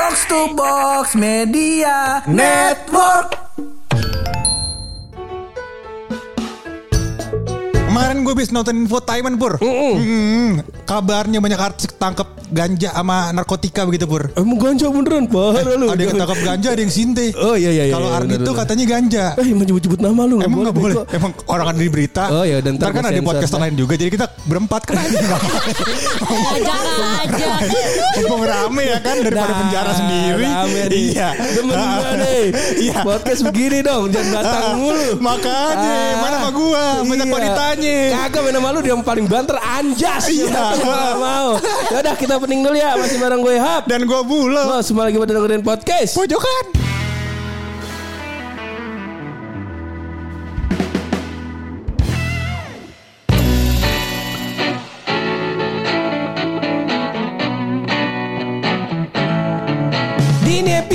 Box to Box Media Network. Kemarin gue bisa nonton infotainment pur. Hmm, kabarnya banyak artis ketangkep ganja sama narkotika begitu pur. Emang ganja beneran parah lu. Ada yang ketangkep ganja, ada yang sinte. Oh iya iya iya. Kalau iya, Ardi benar. katanya ganja. Eh mau nyebut-nyebut nama lu Emang nggak boleh? kok. Emang orang ada di berita. Oh, iya, dan Ntar ntar kan ada podcast lain juga. Jadi kita berempat kan aja. Ajak aja. Mumpung rame ya kan daripada Nah, penjara sendiri. rame. Iya. Demen nih. Iya. Podcast begini dong, jangan batang mulu. Makanya, Ah. mana sama gua? Banyak Iya. wanitanya. Kagak main sama lu dia yang paling banter anjas. Iya. Mau. Yaudah kita pening dulu ya masih bareng gue Hap. Dan gua bulo. Lo semua lagi pada dengerin podcast. Pojokan.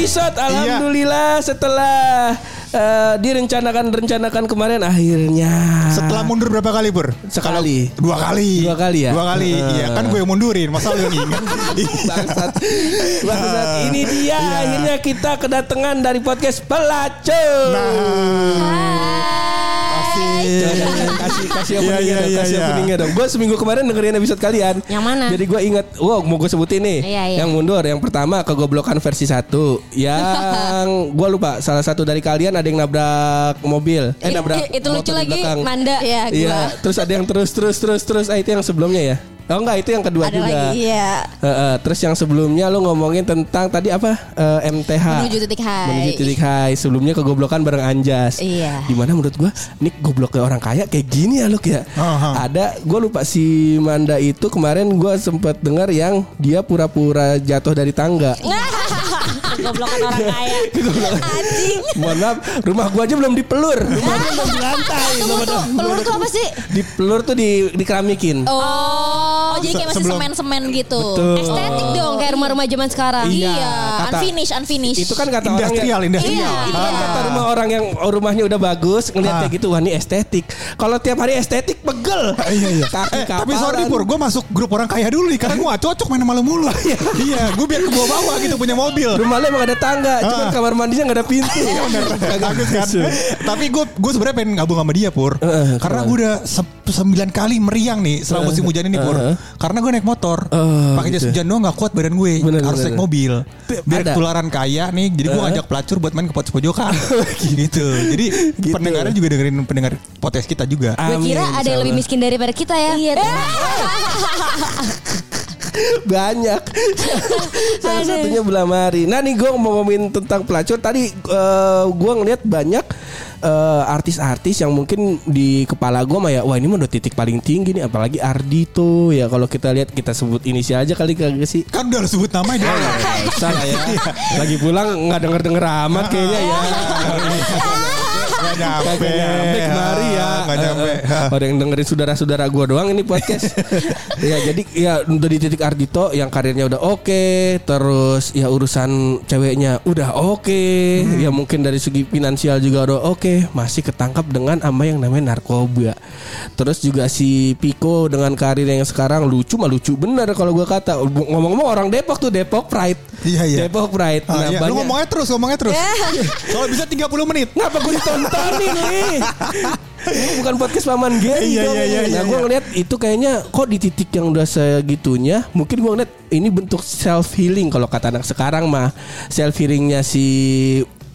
Episode Iya. alhamdulillah setelah eh, direncanakan rencanakan kemarin akhirnya Setelah mundur berapa kali pur? Sekali. Kalau- Dua kali. Dua kali ya? Dua kali. Heeh. Iya kan gue yang mundurin. Masa lu yang ingat? Bangsat. Bangsat. Ini dia Iya. akhirnya kita kedatangan dari podcast pelacur. Coba kasih kasih Iya, openingnya iya, dong, iya, kasih iya. openingnya dong. Gue seminggu kemarin dengerin episode kalian. Yang mana? Jadi gue inget, wow mau gue sebutin nih. Iya, iya. Yang mundur, yang pertama kegoblokan versi 1 Yang gue lupa, salah satu dari kalian ada yang nabrak mobil. Eh nabrak itu lucu lagi, belakang. Manda. Iya, gua. Iya, terus ada yang terus terus terus terus. Ah itu yang sebelumnya ya? Oh enggak, itu yang kedua Ada juga. lagi, iya. Heeh, terus yang sebelumnya lu ngomongin tentang tadi apa? Eh, MTH. Menuju titik high. Menuju titik high. Sebelumnya kegoblokan bareng Anjas. Iya. Di mana menurut gua ini gobloknya orang kaya kayak gini ya lu ya. Aha. Ada gua lupa si Manda itu kemarin gua sempet dengar yang dia pura-pura jatuh dari tangga. Goblokan orang kaya. Anjing. Mohon maaf, rumah gua aja belum dipelur. Rumah gua belum di lantai. Tunggu Belum tuh, ada- pelur tuh apa sih? Dipelur tuh di dikeramikin. Oh, jadi kayak masih semen-semen gitu. Betul. Estetik dong kayak rumah-rumah zaman sekarang. Iya, Iya, kata- unfinished, unfinished. Itu kan kata orang Industrial, yang, industrial. Iya, itu kan Ah. kata rumah orang yang rumahnya udah bagus ngeliat Ah. kayak gitu wah ini estetik. Kalau tiap hari estetik pegel. Iya iya. Kaki Eh, tapi sorry Pur, gue masuk grup orang kaya dulu nih karena gue gak cocok main lu mulu. iya, gue biar ke bawah-bawah gitu punya mobil. Rumah lu emang ada tangga, cuman Ah. kamar mandinya nggak ada pintu. Iya Bagus kan. Tapi gue gue sebenarnya pengen gabung sama dia Pur. Karena gue udah se- sembilan kali meriang nih Selama musim hujan ini Pur. Karena gue naik motor Oh, Pakai jas gitu. hujan doang gak kuat badan gue. Bener, Harus naik mobil. Biar ketularan kaya nih Jadi gue ngajak pelacur buat main ke podcast pojokan Gitu. Jadi Gitu. pendengarnya juga dengerin pendengar podcast kita juga. Gue kira ada yang lebih miskin daripada kita ya. Iya. Banyak. Salah Aduh. satunya Belamari. Nah nih gue mau ngomongin tentang pelacur. Tadi gue ngeliat banyak eh, artis-artis yang mungkin di kepala gue mah ya wah ini mah udah titik paling tinggi nih apalagi Ardito ya kalau kita lihat kita sebut inisial aja kali kagak sih Kan udah sebut nama dia lah ya lagi pulang nggak denger denger amat kayaknya ya Gak nyampe. Kagak nyampe kemari ya. Gak nyampe. Eh, Orang yang dengerin saudara-saudara gue doang ini podcast. Ya jadi ya udah di titik Ardito Yang karirnya udah oke Terus ya urusan ceweknya udah oke Ya mungkin dari segi finansial juga udah oke Masih ketangkap dengan ama yang namanya narkoba. Terus juga si Piko dengan karir yang sekarang lucu mah lucu bener kalau gue kata. Ngomong-ngomong orang Depok tuh Depok Pride Iya, iya. Depok Pride Ah, iya. Lu ngomongnya terus Ngomongnya terus Kalau bisa 30 menit Ngapa gue ditontonin nih? Ini bukan podcast paman Gary Iya, dong. iya, iya, nah iya, gue iya. ngeliat itu kayaknya kok di titik yang udah segitunya, mungkin gue ngeliat ini bentuk self healing kalau kata anak sekarang mah self healingnya si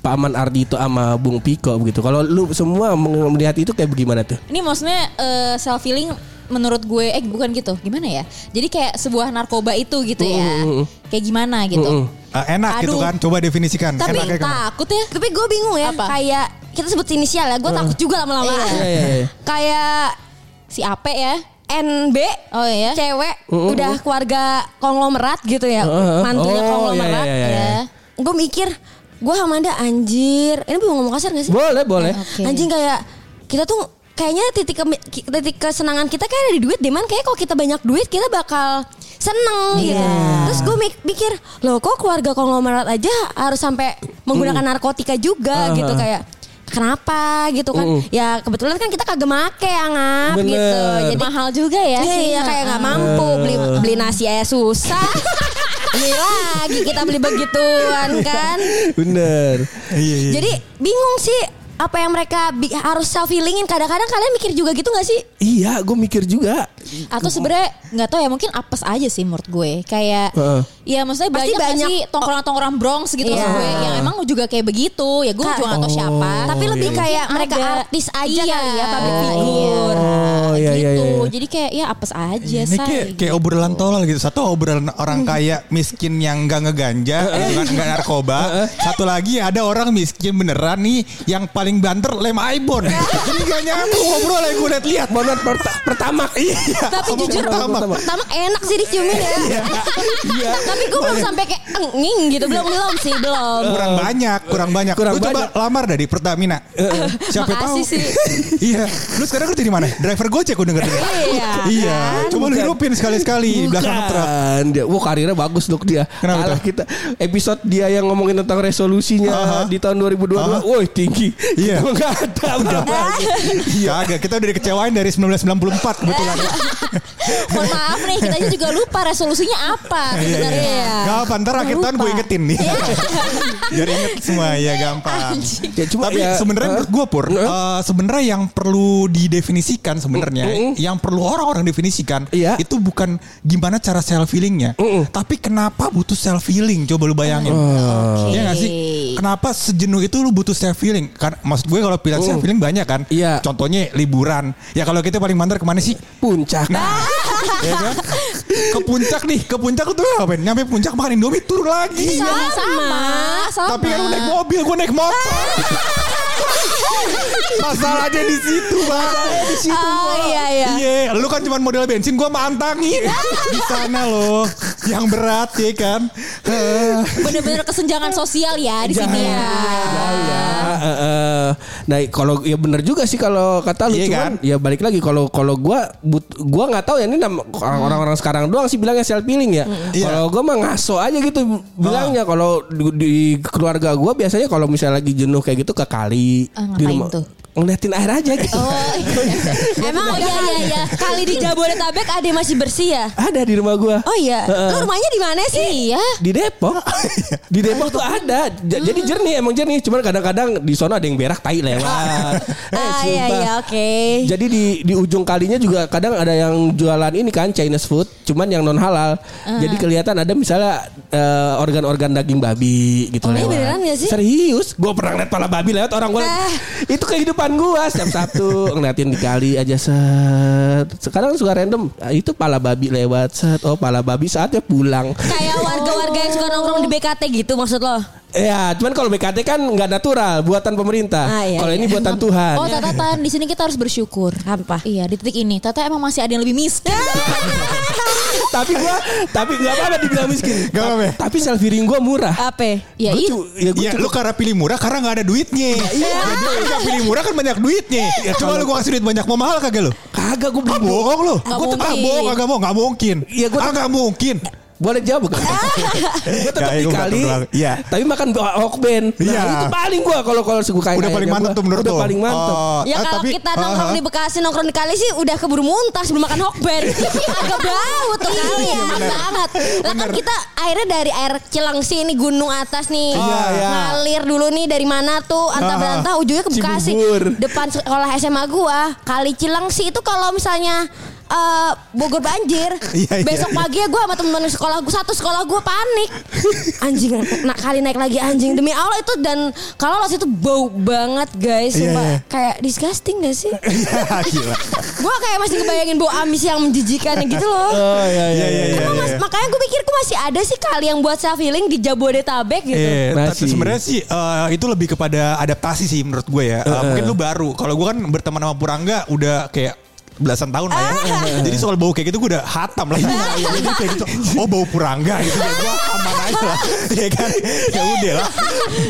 Paman Ardito sama Bung Piko begitu. Kalau lu semua melihat itu kayak bagaimana tuh? Ini maksudnya self healing menurut gue eh bukan gitu. Gimana ya? Jadi kayak sebuah narkoba itu gitu ya. Mm. Kayak gimana gitu. Mm. Ah, Enak gitu Aduh. kan Coba definisikan Tapi Enaknya takut ya. Tapi gue bingung ya Apa? kayak kita sebut inisial ya. Gue takut juga lama-lama. Iya. Iya, iya, iya. Kayak Si Ape ya. NB Oh iya. cewek Mm, udah keluarga konglomerat gitu ya. Uh, uh. Mantunya Oh, konglomerat. iya, iya, iya. Ya. Gue mikir gue sama Amanda anjir. Ini belum ngomong kasar gak sih? Boleh, boleh. Oke. Anjing kayak kita tuh kayaknya titik ke- titik kesenangan kita kayak ada di duit deh man kayak kalau kita banyak duit kita bakal seneng gitu Iya. terus gue mikir loh kok keluarga konglomerat aja harus sampai menggunakan narkotika juga Ah, gitu ah. kayak kenapa gitu kan Mm. ya kebetulan kan kita kagak make angap Bener. gitu jadi Mahal juga ya Iya, sih. iya, kayak nggak mampu beli beli nasi aja susah Ini lagi kita beli begituan kan. Bener. Iya, iya. Jadi bingung sih apa yang mereka harus self healingin kadang-kadang kalian mikir juga gitu gak sih? Iya, gue mikir juga. Atau sebenarnya nggak tahu ya mungkin apes aja sih menurut gue. Kayak Heeh. Ya maksudnya Pasti banyak, banyak- sih tongkrongan-tongkrongan Bronx gitu Iya. maksud gue yang emang juga kayak begitu. Ya gue juga nggak tahu siapa. Tapi lebih iya. kayak Mungkin mereka ada. artis aja Iya. kali ya public Iya. figure. Oh, iya, iya, gitu. iya. Jadi kayak ya apes aja Ini say. kayak, kayak obrolan tolol gitu. Satu obrolan orang kaya miskin yang nggak ngeganja, gitu kan, nggak narkoba. Satu lagi ada orang miskin beneran nih yang paling banter lem ibon. Jadi gak nyambung ngobrol yang gue lihat-lihat. Momen pertama. Iya. Tapi jujur pertama. pertama enak sih diciumin ya. Iya. Tapi gue belum sampai kayak enging gitu belum belum sih belum. kurang banyak, kurang banyak. Kurang Lu coba banyak. lamar dari Pertamina. Siapa tahu. Sih. iya. Lu sekarang kerja di mana? Driver Gojek gue denger. Iya. Iya. Coba lu hidupin sekali-sekali di belakang truk. Dia, wah karirnya bagus dok dia. Kenapa Kalah tuh? kita episode dia yang ngomongin tentang resolusinya Aha. di tahun 2022. Aha. Woi tinggi. Iya. Nggak ada. Udah Iya, agak. Kita udah dikecewain dari 1994 kebetulan. Mohon maaf nih kita juga lupa resolusinya apa sebenarnya. Iya. Gak apa, ntar akhir tahun gue ingetin nih. Biar inget semua ya gampang. Ya, cuma Tapi ya, sebenarnya eh, menurut gue pur, eh, sebenarnya yang perlu didefinisikan sebenarnya, Mm-mm. yang perlu orang-orang definisikan, Iya. itu bukan gimana cara self healingnya, tapi kenapa butuh self healing? Coba lu bayangin, Iya gak sih? Kenapa sejenuh itu lu butuh self healing? Kan maksud gue kalau pilihan self healing banyak kan? Iya. Contohnya liburan. Ya kalau kita paling mantar ke mana sih? puncak. Nah, ya kan? Ke puncak nih, ke puncak tuh ngapain? Nyampe puncak makan Indomie turun lagi. Sama, sama, sama. Tapi kan lu naik mobil, gue naik motor. Masalahnya di situ, Bang. Di situ. Oh iya iya. Iya, lu kan cuma model bensin, gue mantangin di sana loh, yang berat ya kan. Eh, Bener-bener kesenjangan sosial ya di sini ya. Ya, eh, eh. nah kalau ya bener juga sih kalau kata lu Iya cuman kan? ya balik lagi kalau kalau gua but, gua nggak tahu ya ini nam- orang-orang sekarang doang sih bilangnya self healing ya. Iya. Kalau gua mah ngaso aja gitu bilangnya kalau di, di keluarga gua biasanya kalau misalnya lagi jenuh kayak gitu ke kali Ah, ngapain tuh? Ngeliatin air aja gitu. Oh iya. Emang iya iya iya. kali di Jabodetabek ada yang masih bersih ya? Ada di rumah gua. Oh iya. Heeh. Lu rumahnya di mana sih? Iya. Di Depok, di Depok tuh ada. J- Jadi jernih emang jernih. Cuman kadang-kadang di sono ada yang berak tai lewat. Eh, Ah iya sumpah. iya oke. Jadi di di ujung kalinya juga kadang ada yang jualan ini kan Chinese food, cuman yang non halal. Jadi kelihatan ada misalnya eh, organ-organ daging babi gitu Oh, iya lewat. beneran nggak sih? Serius, gue pernah ngeliat pala babi lewat orang gue. Ah. Itu kehidupan gue setiap Sabtu ngeliatin di kali aja set. Sekarang suka random. ah, itu pala babi lewat set. Oh pala babi saatnya pulang. Kayak warga-warga yang suka nongkrong di BKT gitu maksud lo? Ya, cuman kalau BKT kan nggak natural, buatan pemerintah. Ah, iya, kalau iya. ini buatan Tuhan. Oh Tata Tan di sini kita harus bersyukur. Apa? Iya di titik ini Tata emang masih ada yang lebih miskin. tapi gua tapi nggak apa-apa dibilang miskin. Gak apa-apa. Tapi self healing gua murah. Apa? ya Gua iya. ya gua cukup- lu karena pilih murah karena gak ada duitnya. Iya. Jadi lu gak pilih murah kan banyak duitnya. Coba lu gua kasih duit banyak mau mahal kagak lu? kagak gua Ah, bohong lu. Nggak Gua tetap mungkin. bohong kagak mau, gak mungkin. Iya, gua ah, gak mungkin. Boleh jawab kan? gue tetap Ya, di gua kali. tetap doang. Iya. Tapi makan hokben. Nah, Iya. itu paling gua kalau kalau suku kayak Udah paling mantap tuh menurut Udah lu. paling mantap. Oh, Ya ah, kalau tapi- kita nongkrong ah, di Bekasi nongkrong di kali sih udah keburu muntah sebelum makan hokben. Agak bau tuh kali ya. banget. Lah kan kita airnya dari air Cilengsi ini gunung atas nih. Iya, iya. Ngalir dulu nih dari mana tuh antah Ah, berantah ujungnya ke Bekasi. Cibubur. Depan sekolah SMA gua, kali Cilengsi itu kalau misalnya eh, Bogor banjir. Iya, iya, Besok pagi ya gue sama temen-temen sekolah gue satu sekolah gue panik. Anjing nak kali naik lagi anjing demi Allah itu dan kalau los itu bau banget guys, Iya, sumpah. Kayak disgusting gak sih? Gue kayak masih ngebayangin bau amis yang menjijikan gitu loh. Oh iya iya. Iya, iya, iya. Emang mas- makanya gue pikir gue masih ada sih kali yang buat self healing di Jabodetabek gitu. Eh, tapi sebenarnya sih eh, itu lebih kepada adaptasi sih menurut gue ya. Eh, mungkin lu baru. Kalau gue kan berteman sama Purangga udah kayak belasan tahun lah ya. Jadi soal bau kayak gitu gue udah hatam lah. Jadi kayak gitu. Oh bau Purangga gitu. Ya gue aman aja lah. Ya kan. Ya udah lah.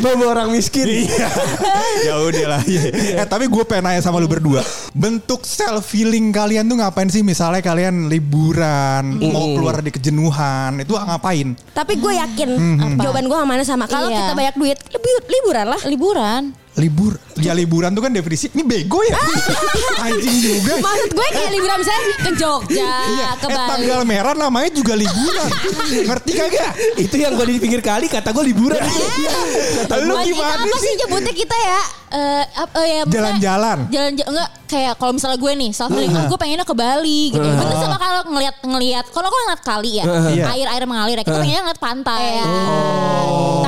Bawa orang miskin. Iya. ya udah lah. Iya. Eh tapi gue pengen nanya sama lu berdua. Bentuk self healing kalian tuh ngapain sih? Misalnya kalian liburan, mau keluar dari kejenuhan, itu ngapain? Tapi gue yakin Hmm, jawaban gue sama sama. Kalau Iya. kita banyak duit, liburan lah. Liburan. Libur. Ya liburan tuh kan definisi ini bego ya. Anjing juga. Maksud gue kayak liburan misalnya ke Jogja, Iya, ke eh, Bali. tanggal merah namanya juga liburan. Ngerti kagak? Itu yang gue di pinggir kali kata gue liburan. Lu Buat itu gimana apa sih nyebutnya kita ya? Eh, ap- eh, ya, Jalan-jalan. Jalan enggak kayak kalau misalnya gue nih, self healing gue pengennya ke Bali gitu. Bener sama kalau ngelihat ngelihat kalau kalau ngeliat kali ya, Iya. air air mengalir ya. Kita pengennya ngeliat pantai.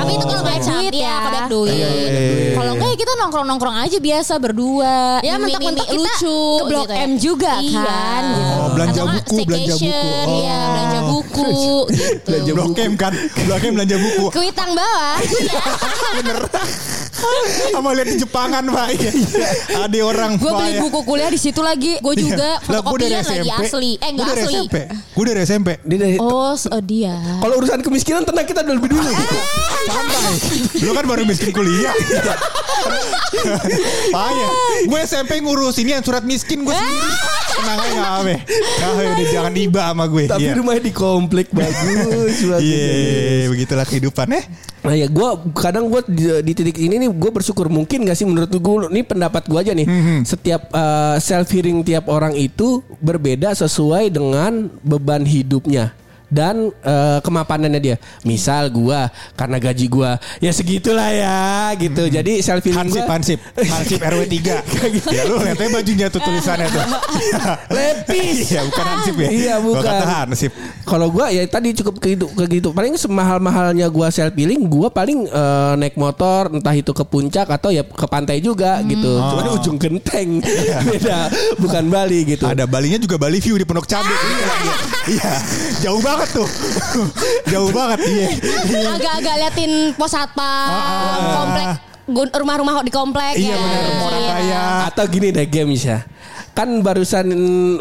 Tapi itu kalau banyak Macam, duit iya, ya. kalau banyak duit. Iya, iya, iya. Kalau enggak ya kita nongkrong-nongkrong aja biasa berdua. Ya mentok-mentok kita lucu ke Blok gitu ya. M juga Iya. kan, gitu. Oh, belanja buku, belanja buku. staycation, Oh. Iya, belanja buku gitu. Blok M kan. Blok M belanja buku. Kuitang bawah. Sama lihat di Jepangan, Pak. Iya. Ada orang Gue beli ya. buku kuliah di situ lagi. Gue juga Iya. Dari fotokopian lagi SMP. asli. Eh Gua enggak dari asli. SMP. Gue dari SMP. Dia dari- Oh, s- oh dia. Kalau urusan kemiskinan tenang kita udah lebih dulu. Santai. Lu kan baru miskin kuliah. Payah. Gue SMP ngurus ini yang surat miskin gue sendiri. Tenang aja gak apa. Apa udah jangan iba sama gue. Tapi Iya. rumahnya di komplek bagus, bagus. Iya, begitulah kehidupan ya. Nah ya gue kadang gue di, di titik ini nih gue bersyukur mungkin gak sih menurut gue ini pendapat gue aja nih setiap self healing tiap orang itu berbeda sesuai dengan beban hidupnya dan eh, kemapanannya dia. Misal gua karena gaji gua ya segitulah ya gitu. Jadi self healing Hansip, gua Hansip. Hansip RW 3. ya lu lihat aja bajunya tuh tulisannya tuh. Lepis. Iya, bukan Hansip ya. Iya Gua bukan. kata Hansip. Kalau gua ya tadi cukup gitu gitu. Paling semahal-mahalnya gua self healing, gua paling eh, naik motor entah itu ke puncak atau ya ke pantai juga gitu. Cuman ujung genteng. Beda, bukan Bali gitu. Ada Balinya juga Bali View di Pondok Cabe. Iya, iya. Iya. Jauh banget tuh. Jauh banget. Iya. Agak-agak liatin pos satpam, komplek gun- rumah-rumah di komplek Iya ya. benar, rumah orang kaya. Atau gini deh games ya. Kan barusan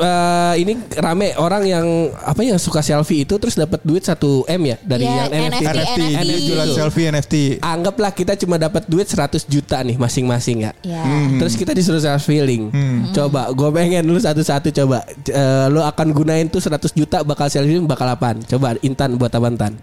eh, ini rame orang yang apa yang suka selfie itu terus dapat duit 1 M ya dari Iya, yang NFT. NFT. NFT, NFT. jualan selfie NFT. Anggaplah kita cuma dapat duit 100 juta nih masing-masing ya. Iya. Terus kita disuruh self healing. Coba gue pengen lu satu-satu coba. Eh, lu akan gunain tuh 100 juta bakal self healing bakal apaan? Coba Intan buat apa Intan?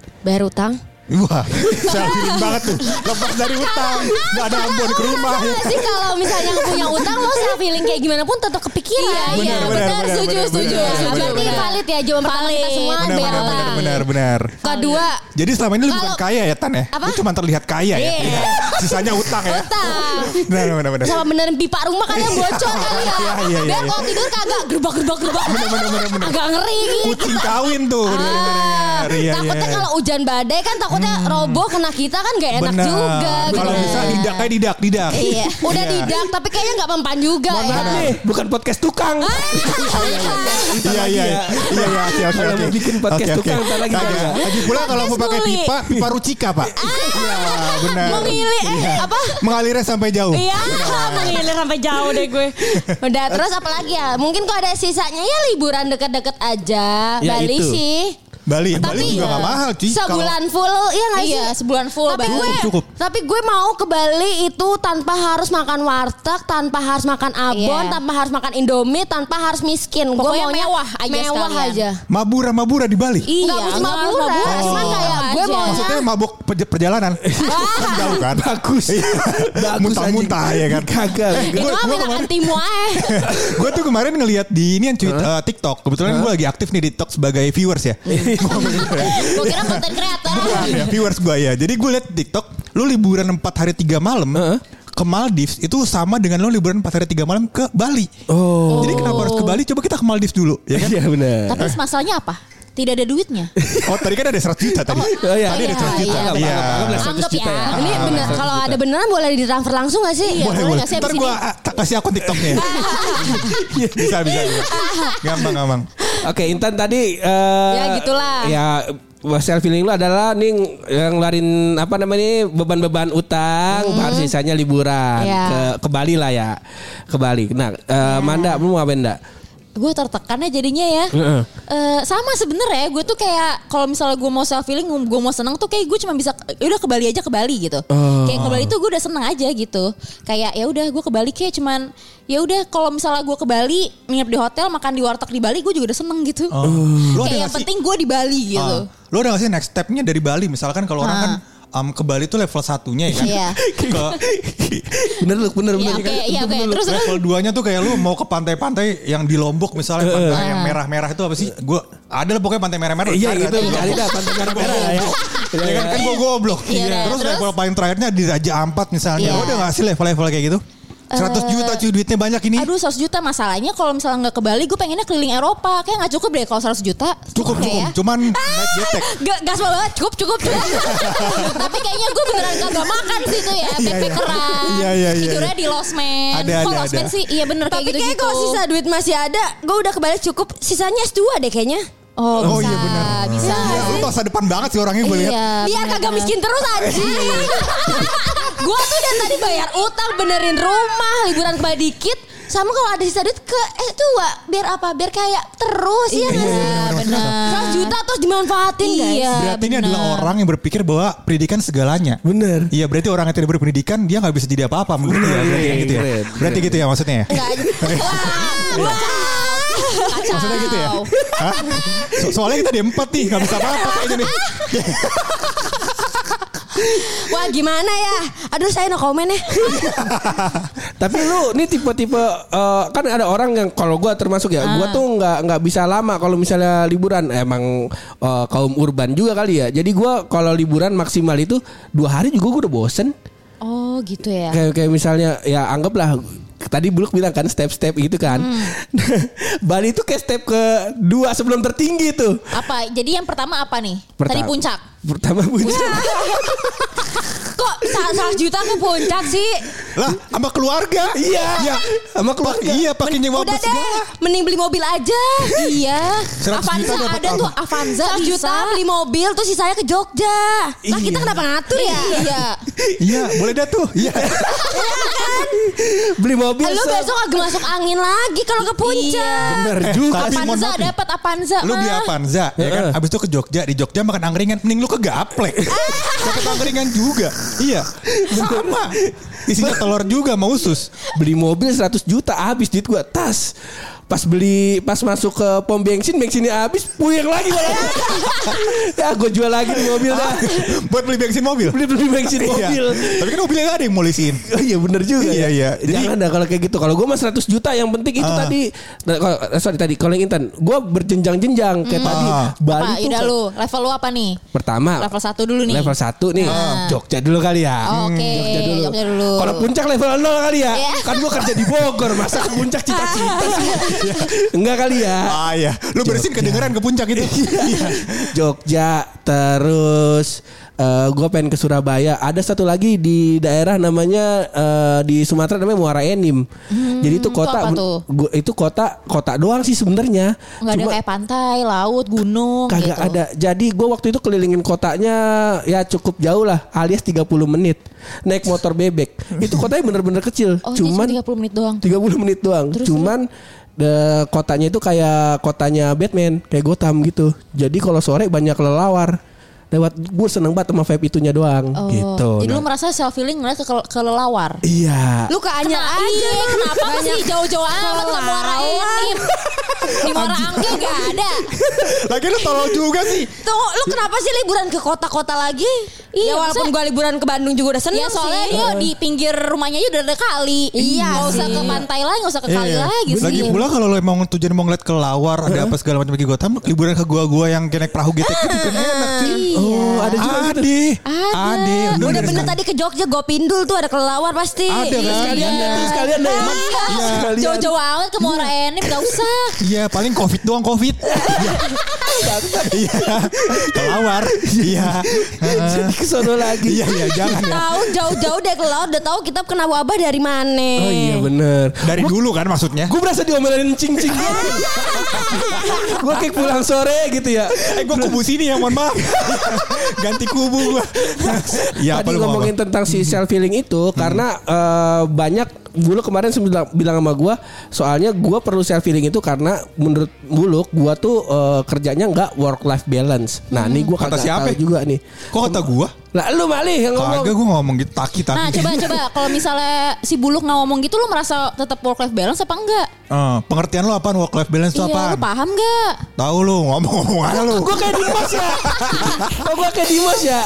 Wah, selfie banget tuh. Lepas dari utang, nggak ada ambon ke rumah. ya. Sih kalau misalnya punya utang lo self feeling kayak gimana pun tetap kepikiran. Iya, Benar, iya, benar, benar, benar, setuju, benar, setuju. benar, setuju. Berarti valid ya jawaban pertama kita semua Benar, benar, benar, benar, benar. Kedua Jadi selama ini lu bukan kaya ya Tan ya? Apa? Lu cuma terlihat kaya ya? Iya. Sisanya utang ya? utang. Benar, benar, benar. Sama benerin pipa rumah kalian bocor kali ya. Iya, iya, iya, Biar iya. kalau tidur kagak gerbak gerbak gerbak. Agak ngeri gitu. Kucing kawin tuh. Ah. Iya, takutnya iya. kalau hujan badai kan takutnya roboh kena kita kan gak enak Benar. juga Kalau gitu. bisa didak kayak didak, didak. Iya, udah Iya. didak tapi kayaknya nggak mempan juga ya. Nih, bukan podcast tukang. Iya, iya, iya, iya, oke, oke, Kalau oke. mau bikin podcast Oke, oke. tukang, ntar lagi Kagak. Lagi pula kalau mau pakai pipa, pipa rucika pak. Iya, benar. Mengilir eh apa? Mengalirnya sampai jauh. Iya, mengilir sampai jauh deh gue. Udah terus apa lagi ya? Mungkin kalau ada sisanya ya liburan deket-deket aja. Ya, Bali itu. sih. Bali, Bali Tapi juga gak mahal cuy. Kalau- Sebulan full ya nggak sih? Iya, sebulan full Tapi Bali. gue, Cukup, cukup. tapi gue mau ke Bali itu tanpa harus makan warteg, tanpa harus makan abon, Iya. tanpa harus makan indomie, tanpa harus miskin. Pokoknya gue maunya mewah aja mewah sekalian. aja. Mabura mabura di Bali. Iya, Nggak mesti nggak harus mabura, mabura. cuman kayak gue maunya Maksudnya mabuk pe- perjalanan. kan jauh kan? Bagus. Bagus, Muntah-muntah ya kan? Kagak. itu Gua- mah gua minat kemarin- antimu aja. gue tuh kemarin ngelihat di ini yang tweet eh, TikTok. Kebetulan gue lagi aktif nih di TikTok sebagai viewers ya. Gue kira konten kreator. Bukan ya, viewers gue ya. Jadi gue liat TikTok, lu liburan 4 hari 3 malam ke Maldives itu sama dengan lu liburan 4 hari 3 malam ke Bali. Oh. Jadi kenapa harus ke Bali? Coba kita ke Maldives dulu, ya kan? Iya benar. Tapi masalahnya apa? Tidak ada duitnya. Oh, tadi kan ada 100 juta tadi. Oh, iya. Tadi ada 100 juta. Anggap, Iya. anggap, anggaplah 100 Anggap juta ya. ya. Ini bener kalau ada beneran boleh ditransfer langsung gak sih? Iya. Boleh, boleh boleh. nggak sih Ntar gue kasih akun TikToknya. bisa, bisa, bisa. Gampang, gampang. Oke, Intan tadi eh, Ya, gitulah. Ya self feeling lu adalah nih yang ngeluarin apa namanya beban-beban utang, baru sisanya liburan Ya. ke ke Bali lah ya. Ke Bali. Nah, eh, Manda lu mau ngapain enggak? Gue tertekannya jadinya ya. Heeh. Eh, sama sebenarnya gue tuh kayak kalau misalnya gue mau self feeling, gue mau seneng tuh kayak gue cuma bisa ya udah ke Bali aja ke Bali gitu. Oh. Kayak ke Bali tuh gue udah seneng aja gitu. Kayak ya udah gue ke Bali kayak cuman ya udah kalau misalnya gue ke Bali nginep di hotel makan di warteg di Bali gue juga udah seneng gitu. Ada kayak yang penting gue di Bali gitu. Ah, Lo ada gak sih next stepnya dari Bali? Misalkan kalau orang Ah. kan em, ke Bali tuh level satunya ya kan. Iya. Ke bener lu, bener Iya, bener. oke, iya, oke. Terus terus. level 2-nya tuh kayak lu mau ke pantai-pantai yang di Lombok misalnya pantai yang merah-merah itu apa sih? Gua ada lah pokoknya pantai merah-merah. Iya Lombok. dah pantai merah-merah ya. Ya kan kan gue goblok. Iya, iya. Terus Terus? level paling terakhirnya di Raja Ampat misalnya. Iya. Udah gak sih level-level kayak gitu? 100 juta cuy duitnya banyak ini. Aduh 100 juta masalahnya kalau misalnya nggak ke Bali gue pengennya keliling Eropa kayak nggak cukup deh kalau 100 juta Cukup Oke cukup. ya. Cuman naik jetek. Gak gas banget cukup cukup cukup Tapi kayaknya gue beneran kagak makan sih itu ya Backpackeran Iya, iya, iya, Tidurnya di losmen Ada, Kok ada, losmen sih Iya bener kayak Tapi gitu kayak gitu kalau sisa duit masih ada, gue udah kebalik cukup. Sisanya S2 deh kayaknya. Oh, Oh iya benar. Bisa Iya, lu masa depan banget sih orangnya gue lihat. Iya Biar bener. kagak miskin terus anjing. gue tuh dari tadi bayar utang, benerin rumah, liburan ke Bali dikit. Sama kalau ada sisa duit ke eh tuh Wak, biar apa? Biar kayak terus ya nggak sih? Iya benar 100 juta terus dimanfaatin guys. Iya Berarti ini bener. adalah orang yang berpikir bahwa pendidikan segalanya. Bener. Iya berarti orang yang tidak berpendidikan dia nggak bisa jadi apa-apa menurut dia. Berarti gitu ya. Berarti gitu ya maksudnya ya. Kacau Maksudnya gitu ya. Hah? So- soalnya kita di empat nih nggak bisa apa-apa kayaknya nih. Wah gimana ya? Aduh saya no komen ya. Tapi lu nih tipe-tipe eh, kan ada orang yang kalau gua termasuk ya, gua tuh nggak nggak bisa lama kalau misalnya liburan. Emang eh, kaum urban juga kali ya. Jadi gua kalau liburan maksimal itu dua hari juga gua udah bosen. Oh gitu ya Kayak kayak misalnya ya anggaplah tadi Buluk bilang kan step-step gitu kan. Bali itu kayak step ke dua sebelum tertinggi tuh. Apa jadi yang pertama apa nih Tadi Pertama- puncak Pertama puncak. Kok 100 juta ke puncak sih? Lah sama keluarga. Iya. Iya. Sama keluarga. Iya pakai nyewa Udah bus deh, mending beli mobil aja. Iya 100 Avanza ada apa? tuh Avanza 100 juta bisa. beli mobil terus sisanya ke Jogja. Lah kita Iya. kenapa ngatur ya? Iya Iya boleh dah tuh. Iya. Beli mobil. Lu se- besok agak masuk angin lagi kalau ke puncak. Bener Eh, juga. maaf nih. dapat Avanza Lu beli mah. Avanza ya kan. Abis itu ke Jogja di Jogja makan angkringan. Mending lu ke Gaplek. Dapat angkringan juga. Iya. Sama. Isinya telur juga mau usus. beli mobil 100 juta habis duit gua tas pas beli pas masuk ke pom bensin bensinnya habis puyeng lagi malah ya gue jual lagi di mobil dah Buat beli bensin mobil. beli beli bensin Iya. mobil Tapi kan mobilnya gak ada yang mau lisiin. Oh iya bener juga Iya, ya. iya. Jadi- Jangan dah kalau kayak gitu. Kalau gue mah 100 juta yang penting itu Ah. tadi. Nah, kalau- eh, sorry tadi kalau yang Intan, gue berjenjang-jenjang kayak tadi. Ah. Bali Apa, tuh lu level lu apa nih? pertama Level satu dulu nih. Level 1 nih. Jogja dulu kali ya. Oh, Oke, Jogja dulu. Jogja dulu. Kalau puncak level 0 kali ya. Iya. Kan gue kerja di Bogor, masa ke puncak cita-cita sih. Enggak kali ya. Ah iya. Lu bersin kedengeran ke puncak itu. Iya. Jogja terus gue pengen ke Surabaya ada satu lagi di daerah namanya eh, di Sumatera namanya Muara Enim jadi itu kota Hmm, apa tuh? gua- itu kota kota doang sih sebenarnya Nggak ada kayak pantai, laut, gunung kagak gitu. ada jadi gue waktu itu kelilingin kotanya ya cukup jauh lah alias 30 menit naik motor bebek itu kotanya bener-bener kecil Oh, Cuman, cuman 30 menit doang. 30 menit doang. Cuman de, kotanya itu kayak kotanya Batman, kayak Gotham gitu. Jadi kalau sore banyak lelawar. Lewat gue seneng banget sama vibe itunya doang Oh, gitu. Jadi lu Nah, merasa self feeling ngeliat ke kelelawar. iya. Lu ke Anyar Kena- aja. Iya, kenapa Banyak sih jauh-jauh amat ke Muara Enim? Di Muara Angke gak ada. Lagi lu tolol juga sih. Tunggu, lu kenapa sih liburan ke kota-kota lagi? Iya, ya walaupun gua liburan ke Bandung juga udah seneng Ya soalnya sih. dia di pinggir rumahnya aja udah ada kali. Iya Gak usah sih. ke pantai lagi, gak usah ke kali Iya. lagi sih. Lagi pula kalau lo emang tujuan mau ngeliat kelawar ada apa segala macam lagi Gotham, liburan ke gua-gua yang kayak naik perahu getek gitu kan enak cuy. Oh, ada juga gitu. Ade, Ada. ade. Udah bener tadi ke Jogja Gopindul tuh ada kelelawar pasti. Ada kan? Sekalian deh sekalian deh. Iya. Sekalian. Jauh-jauh amat ke Muara Enim gak usah. Iya paling covid doang covid. Iya. Kelawar. Iya. Jadi kesono lagi. Iya iya jangan ya. Tahu jauh-jauh deh kelelawar udah tahu kita kena wabah dari mana. Oh iya bener. Dari dulu kan maksudnya. Gue berasa diomelin cing-cing Gue kayak pulang sore gitu ya. Eh gue kubu sini ya mohon maaf. Ganti kubu. Iya apa Tadi ngomongin apa? tentang si self healing itu karena eh, banyak Buluk kemarin bilang, bilang sama gue soalnya gue perlu self healing itu karena menurut Buluk gue tuh eh, kerjanya nggak work life balance. Nah ini gue Kata siapa? tahu juga nih. Kok kata gua? Lah lu malih yang ngomong. Kagak gua ngomong gitu taki taki. Nah coba coba kalau misalnya si buluk nggak ngomong gitu lu merasa tetap work life balance apa enggak? Eh, pengertian lu apaan work life balance itu Iya, lu paham gak? Tahu lu ngomong-ngomong aja lu. Gue kayak Dimas ya Kok gue kayak Dimas ya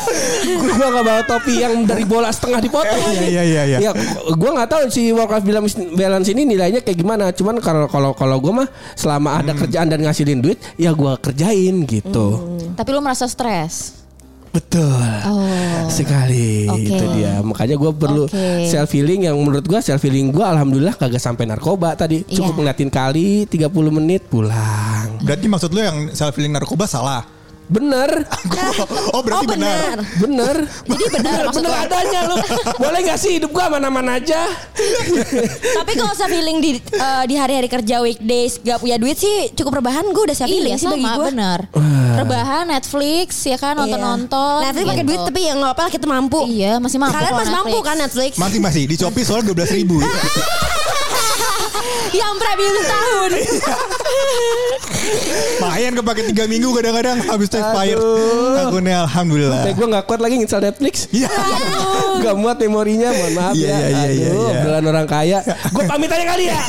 Gue gak bawa topi yang dari bola setengah dipotong Iya, iya, iya, iya. Ya gue gak tahu si work life balance, balance ini nilainya kayak gimana Cuman kalau kalau kalau gue mah Selama ada kerjaan dan ngasilin duit Ya gue kerjain gitu Tapi lu merasa stres? Betul Oh. Sekali Oke. Itu dia Makanya gue perlu Oke. self healing Yang menurut gue self healing gue Alhamdulillah kagak sampai narkoba tadi Cukup Iya. ngeliatin kali 30 menit pulang Berarti maksud lu yang self healing narkoba salah. Bener oh berarti Oh, benar. benar. Bener Jadi benar Bener lu? adanya lu Boleh gak sih hidup gua aman-aman aja Tapi kalau self healing di eh, di hari-hari kerja weekdays gak punya duit sih cukup rebahan gue udah healing Iya sih bagi sama gue. benar. Rebahan Netflix ya kan nonton-nonton. Netflix pakai gitu. duit tapi ya nggak apa-apa kita mampu. Iya masih mampu. Kalian masih mampu Netflix. kan Netflix? Masih masih di Shopee dua belas ribu. Yang premium setahun. Mayan kepake tiga minggu kadang-kadang habis itu expired. Akunnya alhamdulillah. Kayak gua gak kuat lagi install Netflix Iya. Gak muat memorinya Mohon maaf Iya, ya iya, iya, iya, Aduh iya. obrolan orang kaya Gue pamit aja kali ya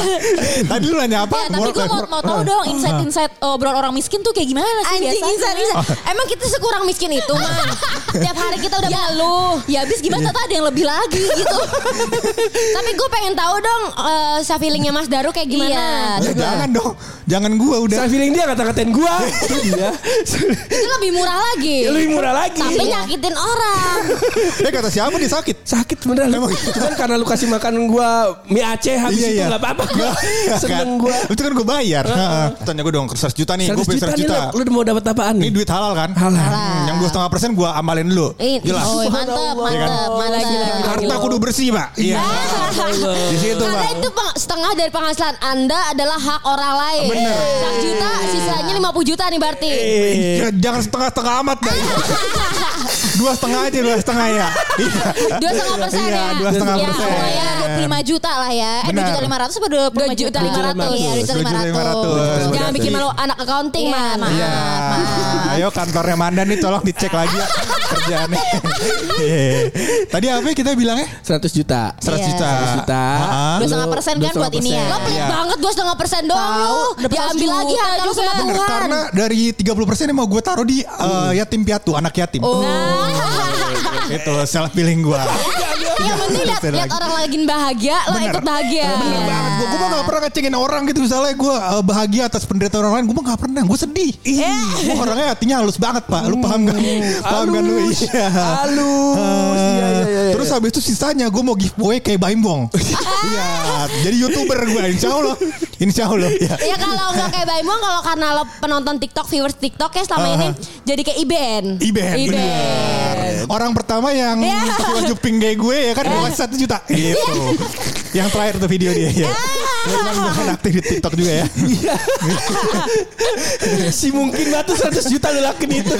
Tadi lu nanya apa? Ya, tapi gue mau, mau tahu dong insight-insight obrolan orang miskin tuh kayak gimana sih Anjing biasanya? insan insan. Emang kita sekurang miskin itu man. Tiap hari kita udah Ya lu, ya habis gimana Iya. ternyata ada yang lebih lagi gitu. Tapi gue pengen tahu dong eh, self healingnya Mas Daru kayak gimana. Iya. Ya, jangan dong. Jangan gua udah. Self healing dia kata-katain gua Itu dia Itu lebih murah lagi. Ya, Lebih murah lagi Tapi nyakitin orang. Eh kata siapa dia sakit? Sakit beneran Emang Cuman karena lu kasih makan gua Mie Aceh Habis Iya, itu iya. gak apa-apa gua Seneng gua Itu kan gue bayar. Heeh. Tanya gue dong 100 juta nih. Gue 100 pengen juta 100 nih juta. lu, lu mau dapat apaan Ini nih? duit halal kan? Halal. Hmm, Yang dua setengah persen gue amalin dulu. Ini- Jelas. Oh mantep, Iya kan? mantep, mantep. Harta kudu bersih pak. Iya. Di situ Karena pak. itu peng- setengah dari penghasilan Anda adalah hak orang lain. Bener. 100 juta, sisanya 50 juta nih berarti. Eh, Jangan setengah-setengah amat dah. dua setengah aja dua setengah ya. Iya. Dua setengah persen Iya, ya. dua setengah ya, persen. Ya, 25 juta lah ya. Eh, 2 Benar. juta 500 apa 2 Dua juta lima ratus. Iya, 2 juta 2 juta 500. 500. Jangan bikin malu anak accounting, maaf. Iya. Ayo kantornya Manda nih tolong dicek lagi ya kerjaannya. Tadi apa ya kita bilangnya? 100 juta 100 Iya. juta. 100 juta. Dua setengah persen kan buat ini ya. Lo pelit banget gue setengah persen doang Tahu, lu. dapat Diambil 100 lagi harta lu sama Bener, Tuhan. karena dari 30% yang mau gue taruh di uh, yatim piatu, anak yatim. Oh. Itu self feeling gue. Yang penting lihat lihat orang lagi bahagia, lo Bener. ikut bahagia. Bener banget Gue gue gak pernah ngecengin orang gitu Misalnya gue uh, bahagia atas penderitaan orang lain Gue mah gak pernah Gue sedih Gue orangnya hatinya halus banget pak Lu paham gak? Paham kan lu? Halus. Iya Halus. Ah. Iya, iya, iya, iya. Terus habis itu sisanya Gue mau giveaway kayak Baimbong Iya Jadi youtuber gue Insya Allah Insya Allah ya. Kalau nggak kayak Baimong kalau karena lo penonton TikTok viewers TikTok ya selama ini jadi kayak Iben. Iben. Orang pertama yang Iya. pakai baju pink kayak gue ya kan gue kasih satu juta gitu. yang terakhir tuh video dia ya. Dia cuman bukan aktif di TikTok juga ya. Si mungkin batu 100 juta lu lakuin itu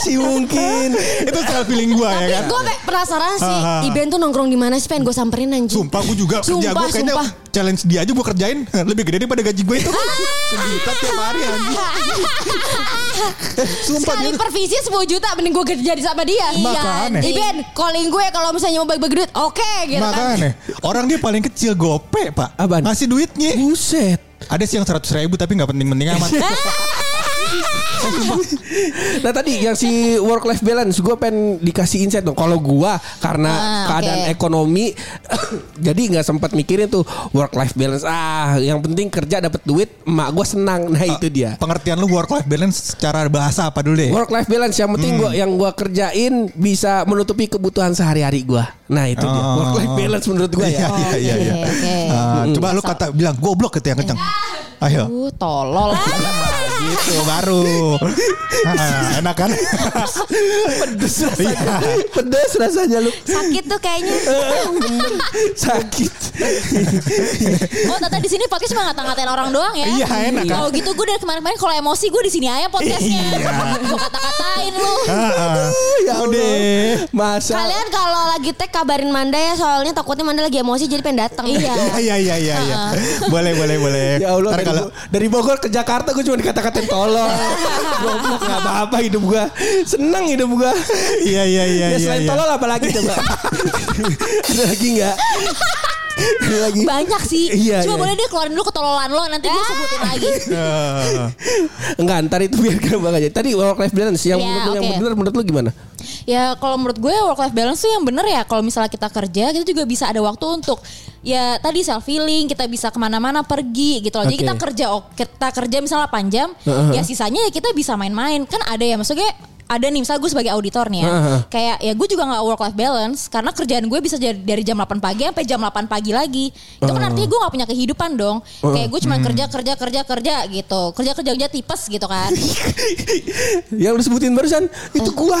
Si mungkin Itu self feeling gue ya Tapi kan. gue penasaran sih Ah, ah. Iben tuh nongkrong di mana sih pengen gue samperin anjing. Sumpah gue juga kerja Sumpah, gue kayaknya sumpah. Challenge dia aja gue kerjain lebih gede daripada gaji gue itu. Sejuta tiap hari anjing. Sumpah Sekali dia per visi 10 juta mending gue kerja di sama dia. Makanya. Iben calling gue kalau misalnya mau bagi-bagi duit oke gitu kan. Makanya Orang dia paling kecil gope pak Apaan? Ngasih duitnya Buset Ada sih yang 100 ribu Tapi gak penting-penting amat Nah tadi yang si work life balance gue pengen dikasih insight dong. Kalau gua karena Ah, keadaan ekonomi jadi nggak sempat mikirin tuh work life balance. Ah, yang penting kerja dapat duit, emak gua senang. Nah itu dia. Pengertian lu work life balance Secara bahasa apa dulu deh Work life balance yang penting Hmm. gua yang gua kerjain bisa menutupi kebutuhan sehari-hari gua. Nah itu dia. Oh. Work life balance menurut gua ya. Iya iya iya. Oke, oke. Ah, coba lu kata bilang goblok gitu yang kenceng. Ayo. Uh, tolol. gitu baru. Ah, enak kan? Pedes rasanya. Pedes rasanya lu. Sakit tuh kayaknya. Sakit. Oh, tata di sini podcast cuma ngata-ngatain orang doang ya. Iya, enak kan? Kalau gitu gue dari kemarin-kemarin kalau emosi gue di sini aja podcastnya. Iya. Gue kata-katain lu. Ya Udah. Masa Kalian kalau lagi tag kabarin Manda ya soalnya takutnya Manda lagi emosi jadi pengen datang. Iya. Iya iya iya iya. Boleh boleh boleh. Ya Allah dari, dari Bogor ke Jakarta gue cuma dikata-katain tolong. Goblok gak apa-apa hidup gue. Seneng hidup gue. Iya iya iya ya iya. selain iya. tolol apa lagi coba? Ada lagi nggak? Lagi. Banyak sih. Iya, Cuma iya. boleh deh keluarin dulu ketololan lo nanti gue sebutin lagi. Ah. Enggak, ntar itu biar gampang aja. Tadi work life balance yang Ya, menurut lu yang benar menurut lu gimana? Ya kalau menurut gue work life balance tuh yang bener ya kalau misalnya kita kerja kita juga bisa ada waktu untuk ya tadi self healing kita bisa ke mana-mana pergi gitu loh. Jadi kita kerja kita kerja misalnya 8 jam Heeh. ya sisanya ya kita bisa main-main kan ada ya maksudnya ada nih misalnya gue sebagai auditor nih ya Heeh. kayak ya gue juga nggak work life balance karena kerjaan gue bisa jadi dari jam 8 pagi sampai jam 8 pagi lagi. Itu kan artinya gue nggak punya kehidupan dong. Kayak gue cuma kerja kerja kerja kerja gitu. Kerja kerja kerja tipes gitu kan. Yang lu sebutin barusan itu gua.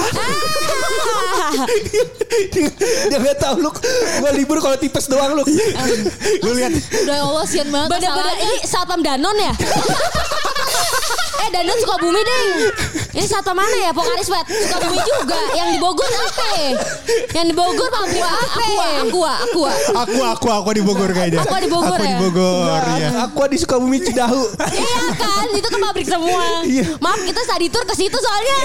dia dia nggak tahu lu gua libur kalau tipes doang lu. Lu lihat. Udah ya Allah sian banget masalahnya. ini satpam Danon ya? eh Danon suka bumi deh. Ini satpam mana ya? Pokaris Wet. Suka bumi juga. Yang di Bogor apa? Yang di Bogor pabrik apa? aku aku aku aku aku aku di Bogor kayaknya. Aqua di Bogor Aku di ya? Bogor ya. Aku di Sukabumi Cidahu. Iya kan, itu ke pabrik semua. Iya. Maaf kita study tour ke situ soalnya.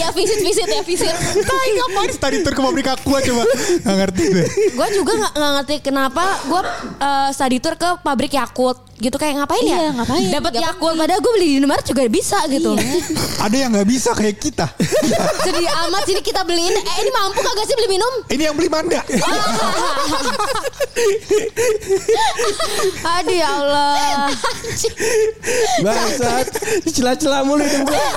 ya visit visit ya visit Tai ngapain tadi tur ke pabrik aku coba. Gak ngerti deh. gue juga nggak nggak ngerti kenapa gue uh, study tour ke pabrik Yakult gitu kayak ngapain ya? Iya, ngapain? Dapat Yakult padahal gue beli di Indomaret juga bisa gitu. Ada yang nggak bisa kayak kita. Sedih amat sini kita beliin. Eh ini mampu kagak sih beli minum? Ini yang beli Manda. Aduh ya Allah. Bangsat. Celah-celah mulu hidup gua.